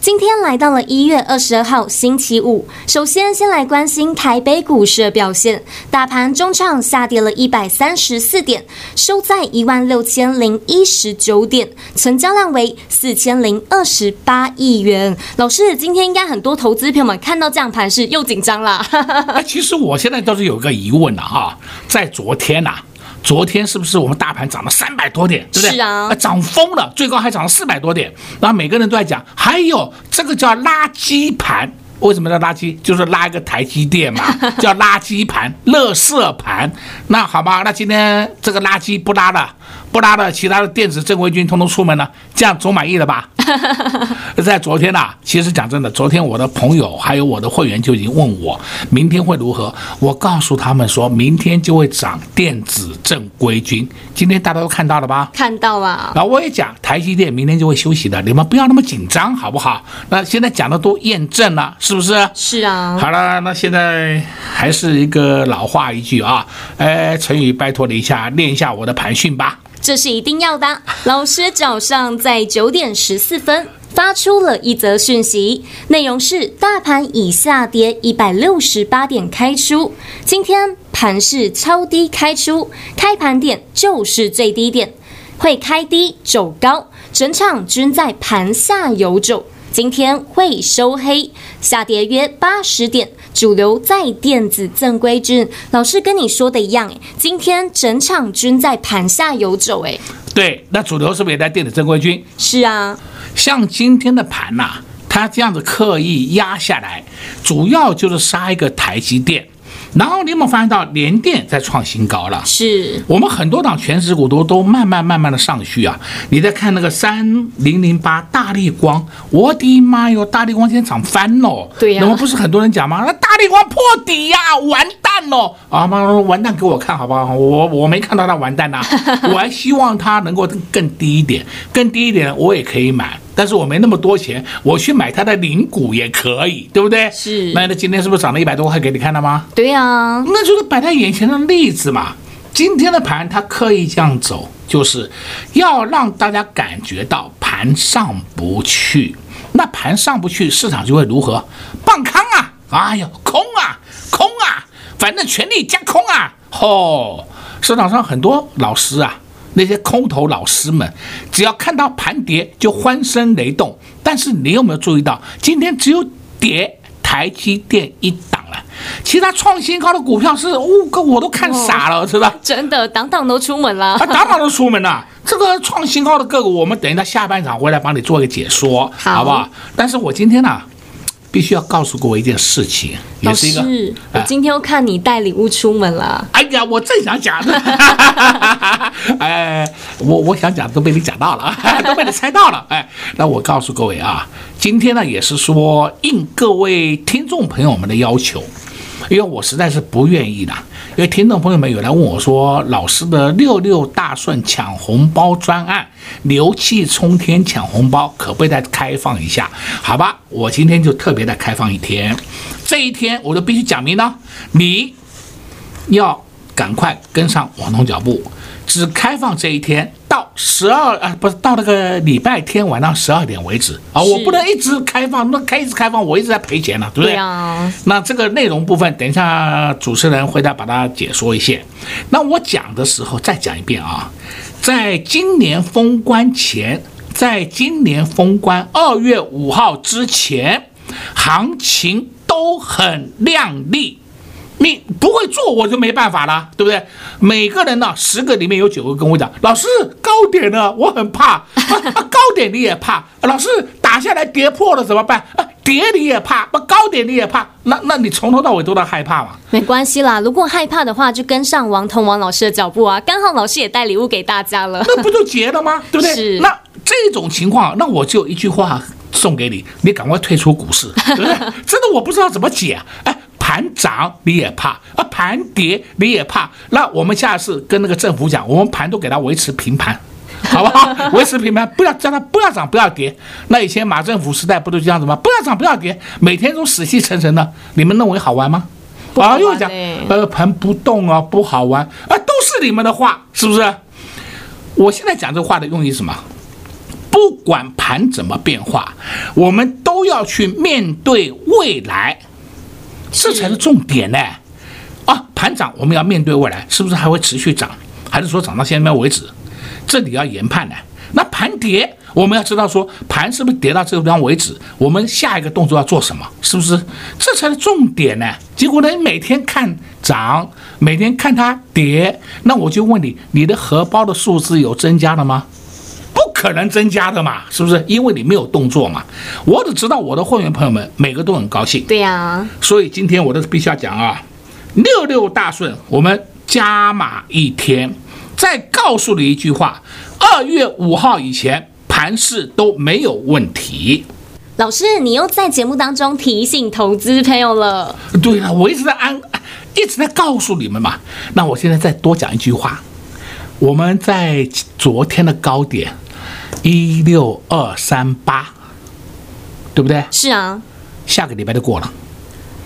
今天来到了一月二十二号星期五，首先先来关心台北股市的表现。大盘中场下跌了一百三十四点，收在一万六千零一十九点，成交量为四千零二十八亿元。老师，今天应该很多投资朋友们看到这样盘势又紧张了。其实我现在倒是有个疑问了哈，在昨天呐、昨天是不是我们大盘涨了三百多点，对不对？是啊，涨疯了，最高还涨了四百多点。然后每个人都在讲，还有这个叫垃圾盘，为什么叫垃圾？就是拉一个台积电嘛，叫垃圾盘、垃圾盘。那好吧，那今天这个垃圾不拉了。不拉的，其他的电子正规军通通出门了，这样总满意了吧？在昨天呐、啊，其实讲真的，昨天我的朋友还有我的会员就已经问我，明天会如何？我告诉他们说，明天就会涨电子正规军。今天大家都看到了吧？看到了。然后我也讲，台积电明天就会休息的，你们不要那么紧张，好不好？那现在讲的都验证了，是不是？是啊。好了，那现在还是一个老话一句啊，哎，陈宇，拜托你一下，练一下我的盘讯吧。这是一定要的。老师早上在九点十四分发出了一则讯息，内容是：大盘已下跌一百六十八点开出，今天盘是超低开出，开盘点就是最低点，会开低走高，整场均在盘下游走。今天会收黑，下跌约八十点，主流在电子正规军。老师跟你说的一样，今天整场均在盘下游走。哎，对，那主流是不是也在电子正规军？是啊，像今天的盘呐、啊，它这样子刻意压下来，主要就是杀一个台积电。然后你有没有发现到联电在创新高了？是我们很多档全值股都都慢慢慢慢的上去啊！你再看那个三零零八大力光，我的妈哟，大力光今天涨翻了。对呀、啊，那么不是很多人讲吗？那大破底呀、啊，完蛋了啊！妈，完蛋给我看好不好？我我没看到它完蛋呐、啊，我还希望它能够更低一点，更低一点我也可以买。但是我没那么多钱，我去买它的零股也可以，对不对？是。那那今天是不是涨了一百多块给你看了吗？对呀、啊，那就是摆在眼前的例子嘛。今天的盘它刻意这样走，就是要让大家感觉到盘上不去。那盘上不去，市场就会如何？棒康啊！哎呦，空啊，空啊，反正全力加空啊！吼、哦，市场上很多老师啊。那些空头老师们，只要看到盘跌就欢声雷动。但是你有没有注意到，今天只有跌台积电一档了，其他创新高的股票是五个我都看傻了，是吧？真的，档档都出门了，啊，档档都出门了。这个创新高的个股，我们等一下下半场回来帮你做一个解说，好，好不好？但是我今天呢，啊。必须要告诉各位一件事情，也是一个。我今天又看你带礼物出门了。哎呀，我正想讲呢。哎，我我想讲都被你讲到了，都被你猜到了。哎，那我告诉各位啊，今天呢也是说应各位听众朋友们的要求。因为我实在是不愿意的，因为听众朋友们有来问我说，老师的六六大顺抢红包专案，牛气冲天抢红包，可不可以再开放一下？好吧，我今天就特别的开放一天，这一天我就必须讲明呢，你要赶快跟上网通脚步，只开放这一天。到十二啊，不是到那个礼拜天晚上十二点为止啊，我不能一直开放，那开一直开放，我一直在赔钱呢，对不对？对啊。那这个内容部分，等一下主持人会再把它解说一下。那我讲的时候再讲一遍啊，在今年封关前，在今年封关二月五号之前，行情都很亮丽。你不会做，我就没办法了，对不对？每个人呢，十个里面有九个跟我讲，老师高点呢，我很怕，啊，高点你也怕，老师打下来跌破了怎么办？啊，跌你也怕，不高点你也怕，那那你从头到尾都在害怕嘛？没关系啦，如果害怕的话，就跟上王彤王老师的脚步啊，刚好老师也带礼物给大家了，那不就结了吗？对不对？是。那这种情况，那我就一句话送给你，你赶快退出股市，对不对？真的我不知道怎么解，哎。盘涨你也怕啊，盘跌你也怕。那我们下次跟那个政府讲，我们盘都给它维持平盘，好不好？维持平盘，不要叫它不要涨不要跌。那以前马政府时代不都这样子吗？不要涨不要跌，每天都死气沉沉的。你们认为好玩吗？啊，又讲呃盘不动啊，不好玩啊，都是你们的话，是不是？我现在讲这话的用意是什么？不管盘怎么变化，我们都要去面对未来。这才是重点呢，啊，盘涨我们要面对未来，是不是还会持续涨，还是说涨到现在为止？这里要研判呢。那盘跌，我们要知道说盘是不是跌到这个地方为止，我们下一个动作要做什么？是不是？这才是重点呢。结果呢，你每天看涨，每天看它跌，那我就问你，你的荷包的数字有增加了吗？不可能增加的嘛，是不是？因为你没有动作嘛。我只知道我的会员朋友们每个都很高兴。对呀、啊。所以今天我都必须要讲啊，六六大顺，我们加码一天。再告诉你一句话：二月五号以前盘势都没有问题。老师，你又在节目当中提醒投资朋友了。对了，我一直在安，一直在告诉你们嘛。那我现在再多讲一句话。我们在昨天的高点一六二三八，对不对？是啊，下个礼拜就过了。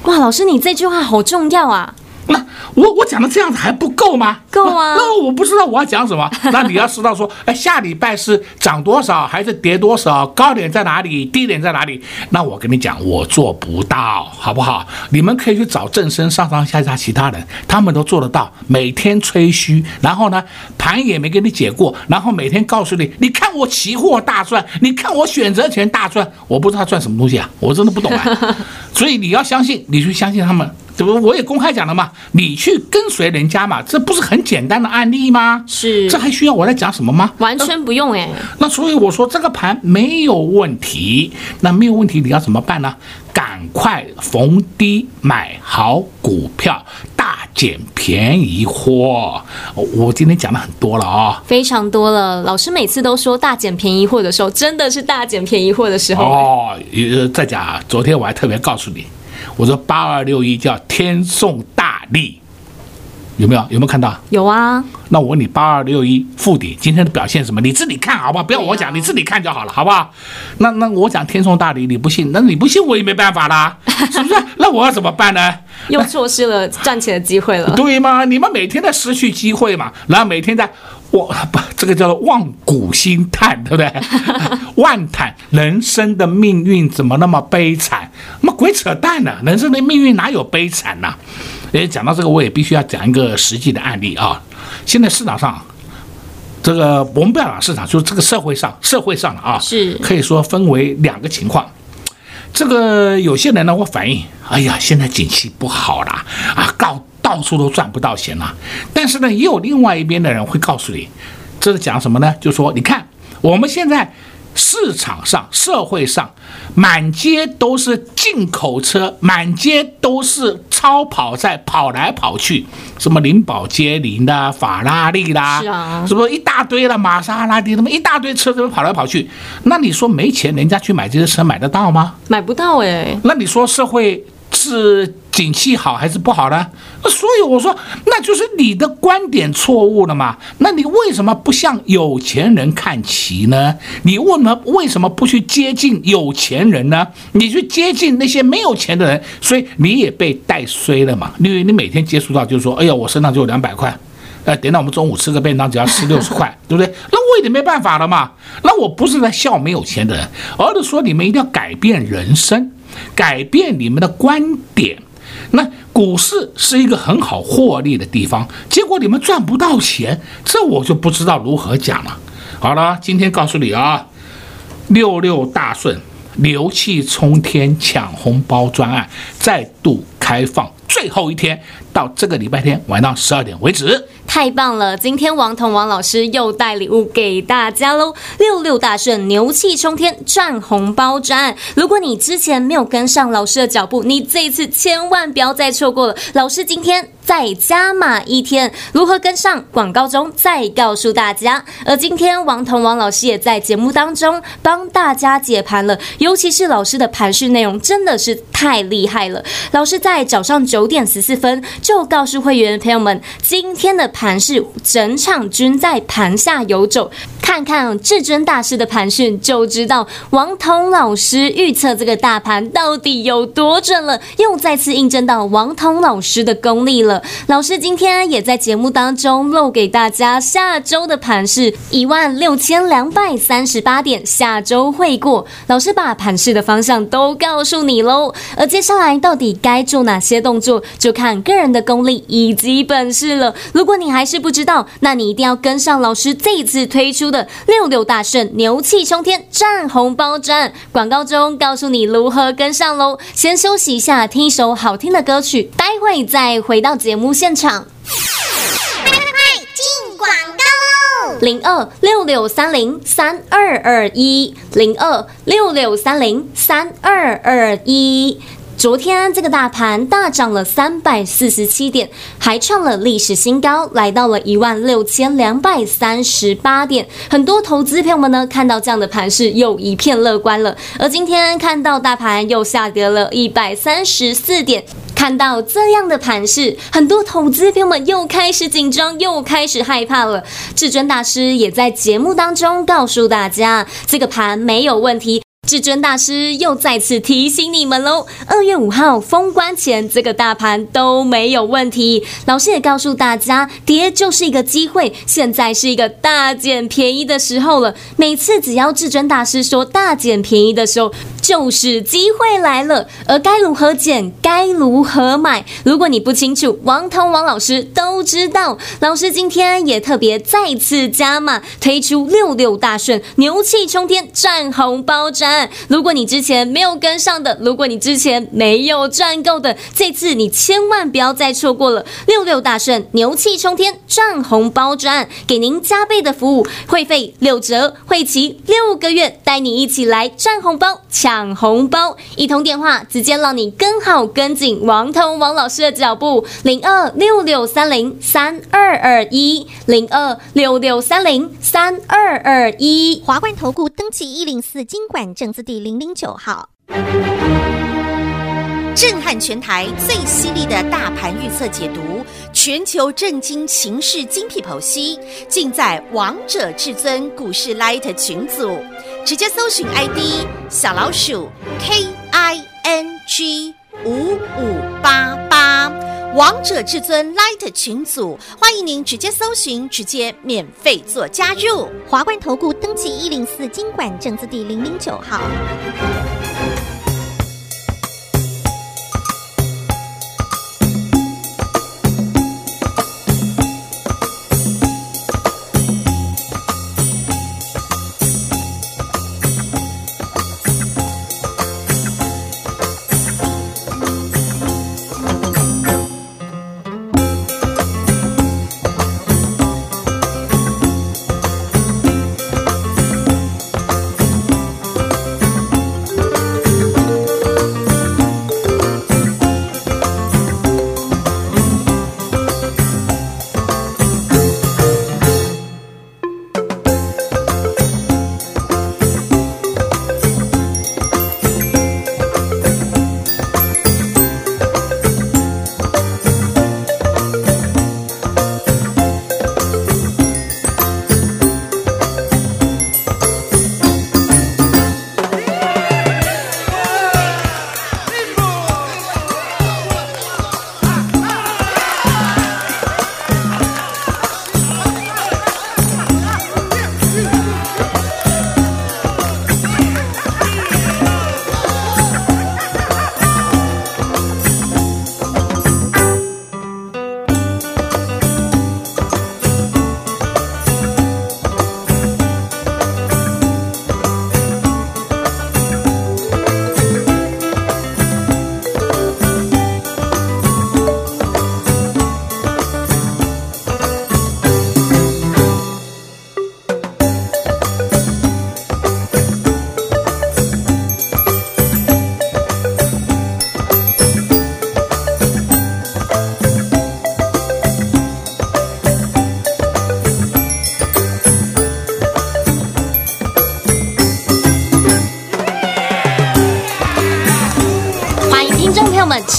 哇，老师，你这句话好重要啊！那我我讲的这样子还不够吗？够啊！那我不知道我要讲什么。那你要知道说，哎，下礼拜是涨多少还是跌多少？高点在哪里？低点在哪里？那我跟你讲，我做不到，好不好？你们可以去找正身上上下下其他人，他们都做得到。每天吹嘘，然后呢，盘也没给你解过，然后每天告诉你，你看我期货大赚，你看我选择权大赚。我不知道他赚什么东西啊，我真的不懂啊。所以你要相信，你去相信他们。这不我也公开讲了嘛，你去跟随人家嘛，这不是很简单的案例吗？是，这还需要我来讲什么吗？完全不用哎。那所以我说这个盘没有问题，那没有问题你要怎么办呢？赶快逢低买好股票，大捡便宜货。我今天讲的很多了啊，非常多了。老师每次都说大捡便宜货的时候，真的是大捡便宜货的时候。哦，再讲，昨天我还特别告诉你。我说八二六一叫天送大利，有没有？有没有看到？有啊。那我问你，八二六一附底今天的表现是什么？你自己看好不好？不要我讲，你自己看就好了，好不好？那那我讲天送大礼，你不信？那你不信我也没办法啦，是不是？那我要怎么办呢？又错失了赚钱的机会了，对吗？你们每天在失去机会嘛，然后每天在。我不，这个叫做望古兴叹，对不对？万叹人生的命运怎么那么悲惨？那么鬼扯淡呢？人生的命运哪有悲惨呢？诶，讲到这个，我也必须要讲一个实际的案例啊。现在市场上，这个我们不要讲市场，就是这个社会上，社会上啊，是可以说分为两个情况。这个有些人呢，我反映，哎呀，现在景气不好啦，啊，告。到处都赚不到钱了，但是呢，也有另外一边的人会告诉你，这是讲什么呢？就说你看我们现在市场上、社会上，满街都是进口车，满街都是超跑在跑来跑去，什么林宝坚尼的、法拉利啦，是啊，是不是一大堆的玛莎拉蒂，那么一大堆车子跑来跑去？那你说没钱，人家去买这些车买得到吗？买不到哎。那你说社会？是景气好还是不好呢？所以我说，那就是你的观点错误了嘛。那你为什么不向有钱人看齐呢？你为什么为什么不去接近有钱人呢？你去接近那些没有钱的人，所以你也被带衰了嘛。因为你每天接触到就是说，哎呀，我身上就有两百块，呃，等到我们中午吃个便当只要吃六十块，对不对？那我也没办法了嘛。那我不是在笑没有钱的人，而是说你们一定要改变人生。改变你们的观点，那股市是一个很好获利的地方，结果你们赚不到钱，这我就不知道如何讲了。好了，今天告诉你啊，六六大顺，牛气冲天抢红包专案再度开放。最后一天，到这个礼拜天晚上十二点为止。太棒了！今天王彤王老师又带礼物给大家喽，六六大顺，牛气冲天，赚红包赚！如果你之前没有跟上老师的脚步，你这一次千万不要再错过了。老师今天再加码一天，如何跟上？广告中再告诉大家。而今天王彤王老师也在节目当中帮大家解盘了，尤其是老师的盘势内容真的是太厉害了。老师在早上九点十四分就告诉会员朋友们，今天的盘势整场均在盘下游走，看看至尊大师的盘讯就知道王彤老师预测这个大盘到底有多准了，又再次印证到王彤老师的功力了。老师今天也在节目当中漏给大家下周的盘是一万六千两百三十八点，下周会过。老师把盘势的方向都告诉你喽，而接下来到底该做哪些动作，就看个人的功力以及本事了。如果你还是不知道，那你一定要跟上老师这一次推出的六六大顺，牛气冲天，赚红包赚。广告中告诉你如何跟上喽。先休息一下，听一首好听的歌曲，待会再回到节目现场。快快快，进广告喽！零二六六三零三二二一，零二六六三零三二二一。昨天这个大盘大涨了三百四十七点，还创了历史新高，来到了一万六千两百三十八点。很多投资朋友们呢，看到这样的盘势，又一片乐观了。而今天看到大盘又下跌了一百三十四点，看到这样的盘势，很多投资朋友们又开始紧张，又开始害怕了。至尊大师也在节目当中告诉大家，这个盘没有问题。至尊大师又再次提醒你们喽，二月五号封关前，这个大盘都没有问题。老师也告诉大家，跌就是一个机会，现在是一个大捡便宜的时候了。每次只要至尊大师说大捡便宜的时候，就是机会来了。而该如何捡，该如何买，如果你不清楚，王彤王老师都知道。老师今天也特别再次加码，推出六六大顺，牛气冲天，赚红包赚。如果你之前没有跟上的，如果你之前没有赚够的，这次你千万不要再错过了！六六大顺，牛气冲天，赚红包赚，给您加倍的服务，会费六折，会期六个月，带你一起来赚红包、抢抢红包。一通电话，直接让你跟好跟紧王彤王老师的脚步，零二六六三零三二二一，零二六六三零三二二一，华冠投顾登记一零四经管。证字第零零九号，震撼全台最犀利的大盘预测解读，全球震惊情势精辟剖析，尽在王者至尊股市 Light 群组，直接搜寻 ID 小老鼠 K I N G 五五八八，王者至尊 Light 群组，欢迎您直接搜寻，直接免费做加入。华冠投顾登记一零四经管证字第零零九号。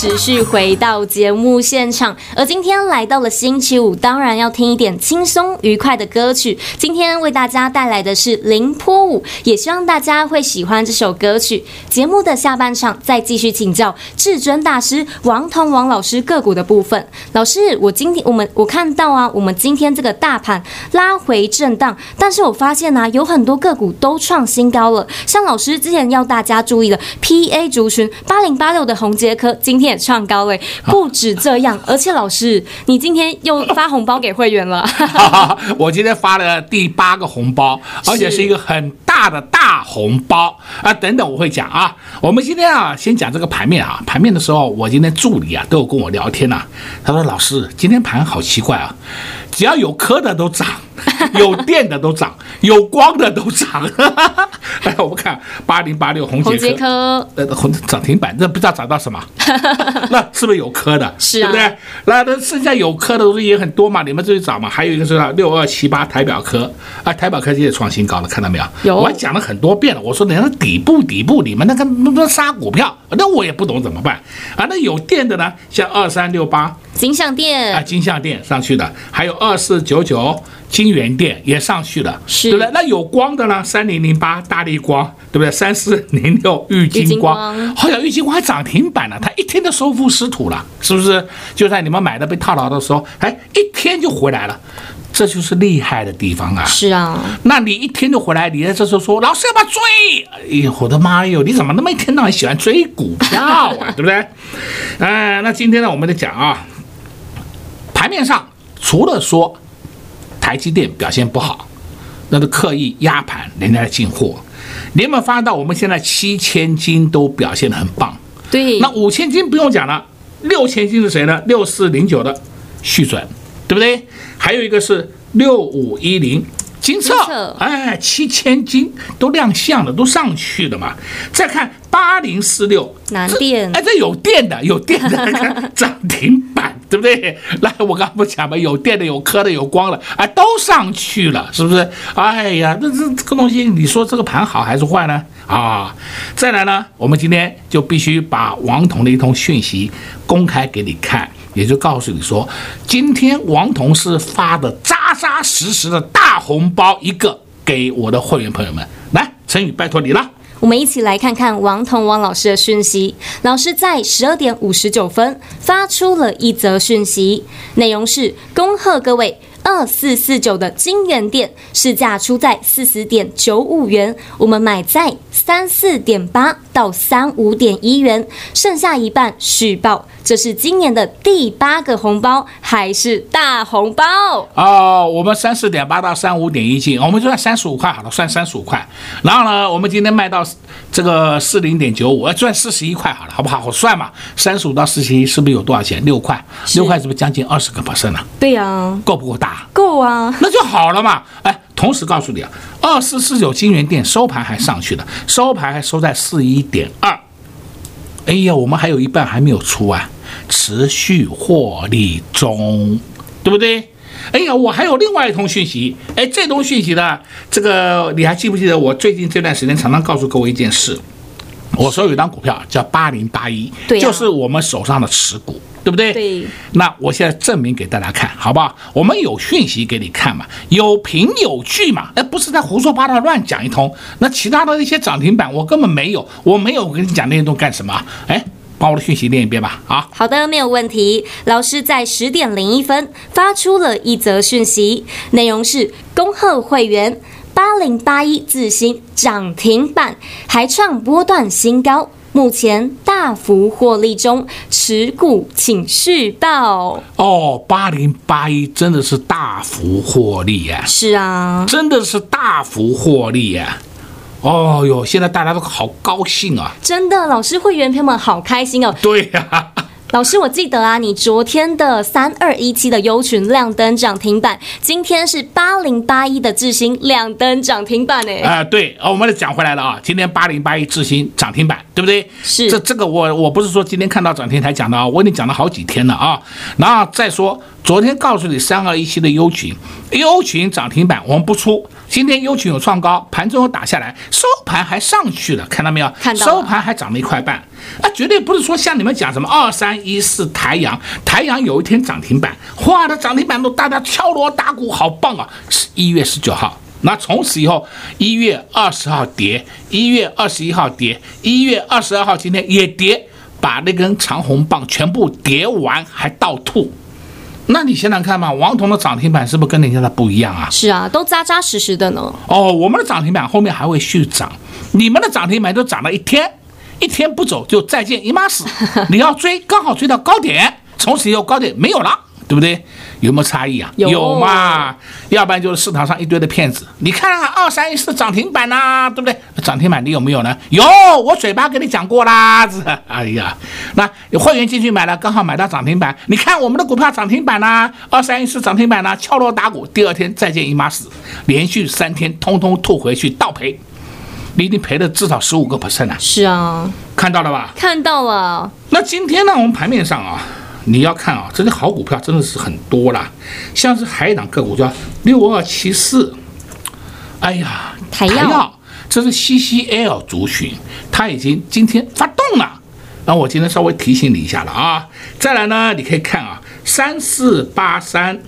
持续回到节目现场，而今天来到了星期五，当然要听一点轻松愉快的歌曲。今天为大家带来的是《凌波舞》，也希望大家会喜欢这首歌曲。节目的下半场再继续请教至尊大师王彤王老师个股的部分。老师，我今天我们我看到啊，我们今天这个大盘拉回震荡，但是我发现呢、有很多个股都创新高了。像老师之前要大家注意的 PA 族群八零八六的红捷科，今天创高位。不止这样，而且老师，你今天又发红包给会员了。我今天发了第八个红包，而且是一个很大的大红包啊！等等，我会讲啊。我们今天啊，先讲这个盘面啊。盘面的时候，我今天助理啊都有跟我聊天呐、啊。他说：“老师，今天盘好奇怪啊，只要有科的都涨。”有电的都涨，有光的都涨。来，我们看八零八六红杰科，呃，红涨停板，这不知道涨到什么？那是不是有科的？是啊，对不对？那那剩下有科的东西也很多嘛，你们自己找嘛。还有一个是六二七八台表科啊，台表科技也创新高了，看到没有？有。我还讲了很多遍了，我说你那底部底部，你们那个那个杀股票，那我也不懂怎么办啊？那有电的呢？像二三六八。金像电啊，金像电上去的，还有二四九九金源电也上去了，是，对不对？那有光的呢？三零零八大力光，对不对？三四零六玉金光，好像玉金光还涨停板了，它一天都收复失土了，是不是？就在你们买的被套牢的时候，哎，一天就回来了，这就是厉害的地方啊！是啊，那你一天就回来，你在这时候说老师要不要追？哎呦，我的妈哟，你怎么那么一天到晚喜欢追股票啊？对不对？哎，那今天呢，我们得讲啊。盘面上除了说台积电表现不好，那都刻意压盘，人家来进货。你有没有发现到我们现在七千金都表现得很棒？对，那五千金不用讲了，六千金是谁呢？六四零九的续准，对不对？还有一个是六五一零。金策，哎，七千金都亮相了，都上去了嘛。再看八零四六南电，哎，这有电的，有电的 涨停板，对不对？来，我刚刚不讲嘛，有电的，有科的，有光的，哎，都上去了，是不是？哎呀，那这这个东西，你说这个盘好还是坏呢？啊，再来呢，我们今天就必须把王彤的一通讯息公开给你看。也就告诉你说，今天王彤是发的扎扎实实的大红包一个给我的会员朋友们。来，陈宇，拜托你了。我们一起来看看王彤王老师的讯息。老师在十二点五十九分发出了一则讯息，内容是：恭贺各位。二四四九的金源店市价出在四十点九五元，我们买在三四点八到三五点一元，剩下一半续报。这是今年的第八个红包，还是大红包？哦，我们三四点八到三五点一进，我们就算三十五块好了，算三十五块。然后呢，我们今天卖到这个四零点九五，呃，赚四十一块好了，好不好？我算嘛，三十五到四十一是不是有多少钱？六块，六块是不是将近二十个 percent 了？对呀、啊，够不够大？够啊，那就好了嘛。哎，同时告诉你啊，二四四九金源店收盘还上去了，收盘还收在四一点二。哎呀，我们还有一半还没有出啊，持续获利中，对不对？哎呀，我还有另外一通讯息。哎，这通讯息呢，这个你还记不记得？我最近这段时间常常告诉各位一件事，我说有一张股票叫八零八一，就是我们手上的持股。对不对？对。那我现在证明给大家看，好不好？我们有讯息给你看嘛，有凭有据嘛，哎，不是在胡说八道乱讲一通。那其他的那些涨停板，我根本没有，我没有跟你讲那些东西干什么？哎，把我的讯息念一遍吧。啊，好的，没有问题。老师在十点零一分发出了一则讯息，内容是恭贺会员八零八一自新涨停板，还创波段新高。目前大幅获利中，持股请续报哦。八零八一真的是大幅获利呀！是啊，真的是大幅获利呀！哦哟，现在大家都好高兴啊！真的，老师会员朋友们好开心哦。对呀、啊。老师，我记得啊，你昨天的三二一七的优群亮灯涨停板，今天是八零八一的智新亮灯涨停板诶。啊，对，我们讲回来了啊，今天八零八一智新涨停板，对不对？是。这这个我我不是说今天看到涨停才讲的啊，我已经讲了好几天了啊。然后再说，昨天告诉你三二一七的优群，优群涨停板我们不出，今天优群有创高，盘中有打下来，收盘还上去了，看到没有？看到。收盘还涨了一块半，那，绝对不是说像你们讲什么二三一四台阳，台阳有一天涨停板，哇，的涨停板都大家敲锣打鼓，好棒啊！是一月十九号，那从此以后，一月二十号跌，一月二十一号跌，一月二十二号今天也跌，把那根长红棒全部跌完，还倒吐。那你想想看嘛，王彤的涨停板是不是跟人家的不一样啊？是啊，都扎扎实实的呢。哦，我们的涨停板后面还会续涨，你们的涨停板都涨了一天，一天不走就再见姨妈死。你要追，刚好追到高点，从此以后高点没有了。对不对？有没有差异啊？有，有嘛？要不然就是市场上一堆的骗子。你看啊，二三一四涨停板呐、啊，对不对？涨停板你有没有呢？有，我嘴巴跟你讲过啦。哎呀，那有会员进去买了，刚好买到涨停板。你看我们的股票涨停板呐、啊，二三一四涨停板呐、啊，敲锣打鼓，第二天再见姨妈死，连续三天通通吐回去倒赔，你一定赔了至少十五个 percent 啊。是啊，看到了吧？看到了。那今天呢，我们盘面上啊。你要看啊，这些好股票真的是很多啦，像是海港个股叫六二七四，哎呀，台药，这是 CCL 族群，它已经今天发动了，那我今天稍微提醒你一下了啊。再来呢，你可以看啊，三四八三。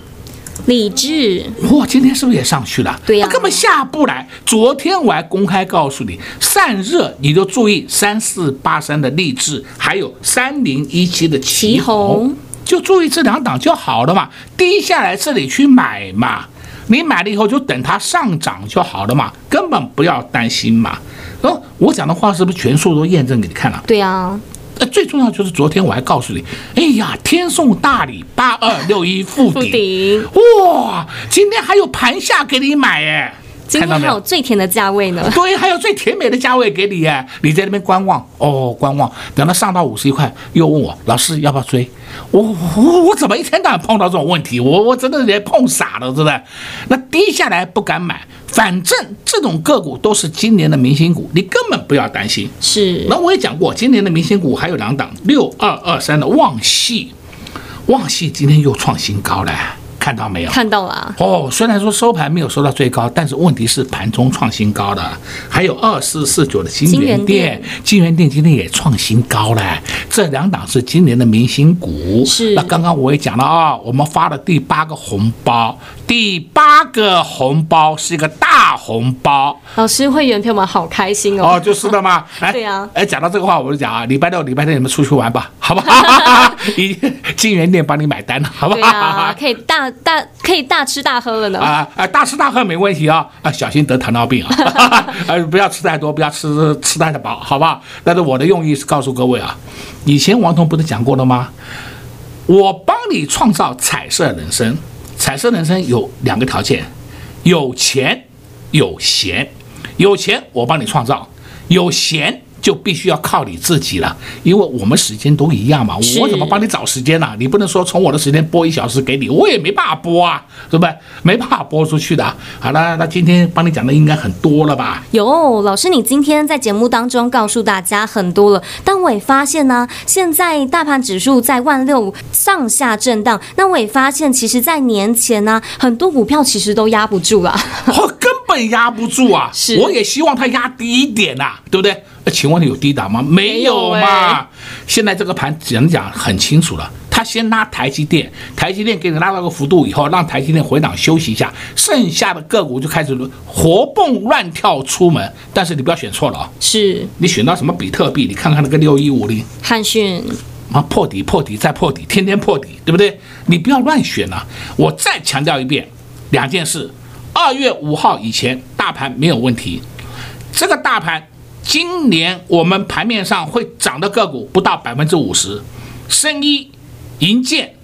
立志，哇，今天是不是也上去了？对呀、啊，根本下不来。昨天我还公开告诉你，散热你就注意三四八三的励志，还有三零一七的奇红，就注意这两档就好了嘛。低下来这里去买嘛，你买了以后就等它上涨就好了嘛，根本不要担心嘛。哦，我讲的话是不是全数都验证给你看了？对呀、啊。呃，最重要就是昨天我还告诉你，哎呀，天送大礼，八二六一附 顶，哇，今天还有盘下给你买哎，今天还有最甜的价位呢，对，还有最甜美的价位给你哎，你在那边观望哦，观望，等到上到五十一块，又问我老师要不要追，我我我怎么一天到晚碰到这种问题，我我真的连碰傻了，是不是？那低下来不敢买。反正这种个股都是今年的明星股，你根本不要担心。是，那我也讲过，今年的明星股还有两档，六二二三的旺系，旺系今天又创新高了。看到没有？看到了、啊。哦，虽然说收盘没有收到最高，但是问题是盘中创新高的。还有二四四九的金源店，金源店今天也创新高了。这两档是今年的明星股。是。那刚刚我也讲了啊、哦，我们发了第八个红包，第八个红包是一个大红包。老师会员朋友们好开心哦。哦，就是的嘛。哎，对啊。哎，讲到这个话，我就讲啊，礼拜六、礼拜天你们出去玩吧，好不好？以金源店帮你买单了，好不好？对啊，可以大。大可以大吃大喝了呢啊啊！大吃大喝没问题啊啊！小心得糖尿病啊！啊，不要吃太多，不要吃吃太饱，好不好？但是我的用意是告诉各位啊，以前王彤不是讲过了吗？我帮你创造彩色人生，彩色人生有两个条件：有钱有闲。有钱我帮你创造，有闲。就必须要靠你自己了，因为我们时间都一样嘛，我怎么帮你找时间呢？你不能说从我的时间播一小时给你，我也没办法播啊，对不对？没办法播出去的。好了，那今天帮你讲的应该很多了吧？有，老师，你今天在节目当中告诉大家很多了，但我也发现呢，现在大盘指数在万六上下震荡，那我也发现，其实，在年前呢，很多股票其实都压不住了，哦，根本压不住啊！是，我也希望它压低一点呐、啊，对不对？那请问你有低档吗？没有嘛。欸、现在这个盘只能讲很清楚了。他先拉台积电，台积电给你拉到个幅度以后，让台积电回档休息一下，剩下的个股就开始活蹦乱跳出门。但是你不要选错了啊！是你选到什么比特币？你看看那个六一五零汉讯啊，破底破底再破底，天天破底，对不对？你不要乱选了。我再强调一遍，两件事：二月五号以前大盘没有问题，这个大盘。今年我们盘面上会涨的个股不到百分之五十，生医、银建，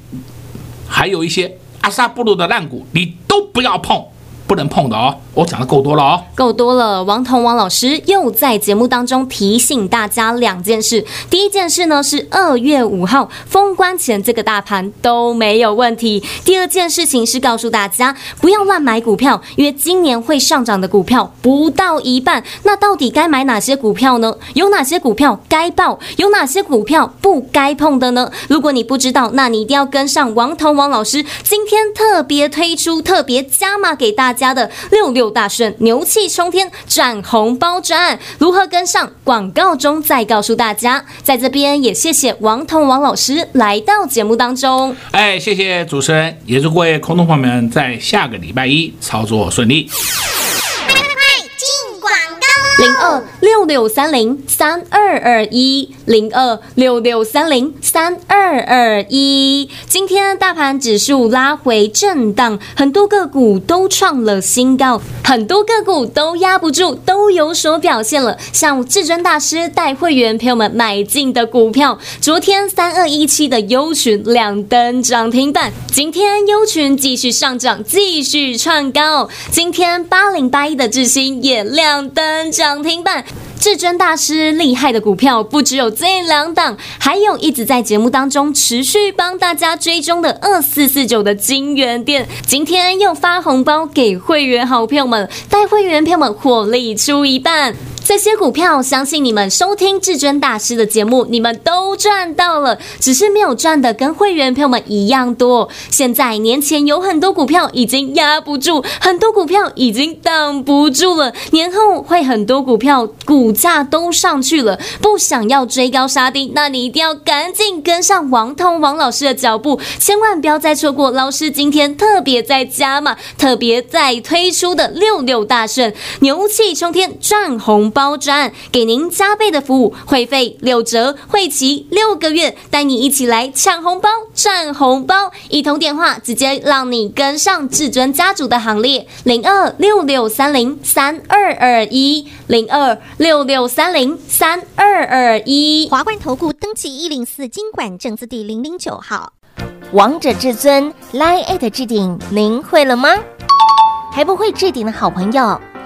还有一些阿萨布鲁的烂股，你都不要碰。不能碰的哦，我讲的够多了哦，够多了。王彤王老师又在节目当中提醒大家两件事。第一件事呢是二月五号封关前这个大盘都没有问题。第二件事情是告诉大家不要乱买股票，因为今年会上涨的股票不到一半。那到底该买哪些股票呢？有哪些股票该抱？有哪些股票不该碰的呢？如果你不知道，那你一定要跟上王彤王老师今天特别推出特别加码给大。家的六六大顺、牛气冲天赚红包专案，如何跟上？广告中再告诉大家。在这边也谢谢王彤王老师来到节目当中。哎，谢谢主持人，也祝各位空头朋友们在下个礼拜一操作顺利。零二六六三零三二二一，零二六六三零三二二一。今天大盘指数拉回震荡，很多个股都创了新高，很多个股都压不住，都有所表现了。像至尊大师带会员朋友们买进的股票，昨天三二一七的优群亮灯涨停板，今天优群继续上涨，继续创高。今天八零八一的智新也亮灯涨。涨停板，至尊大师厉害的股票不只有这两档，还有一直在节目当中持续帮大家追踪的二四四九的金源店，今天又发红包给会员好朋友们，带会员朋友们获利出一半。这些股票，相信你们收听至尊大师的节目，你们都赚到了，只是没有赚的跟会员朋友们一样多。现在年前有很多股票已经压不住，很多股票已经挡不住了，年后会很多股票股价都上去了，不想要追高杀低，那你一定要赶紧跟上王通王老师的脚步，千万不要再错过老师今天特别在加码，特别在推出的六六大顺，牛气冲天赚红包专，给您加倍的服务，会费六折，会期六个月，带你一起来抢红包、赚红包。一通电话，直接让你跟上至尊家族的行列。零二六六三零三二二一，零二六六三零三二二一。华冠投顾登记一零四金管证字第零零九号。王者至尊 Line@ 置顶，您会了吗？还不会置顶的好朋友。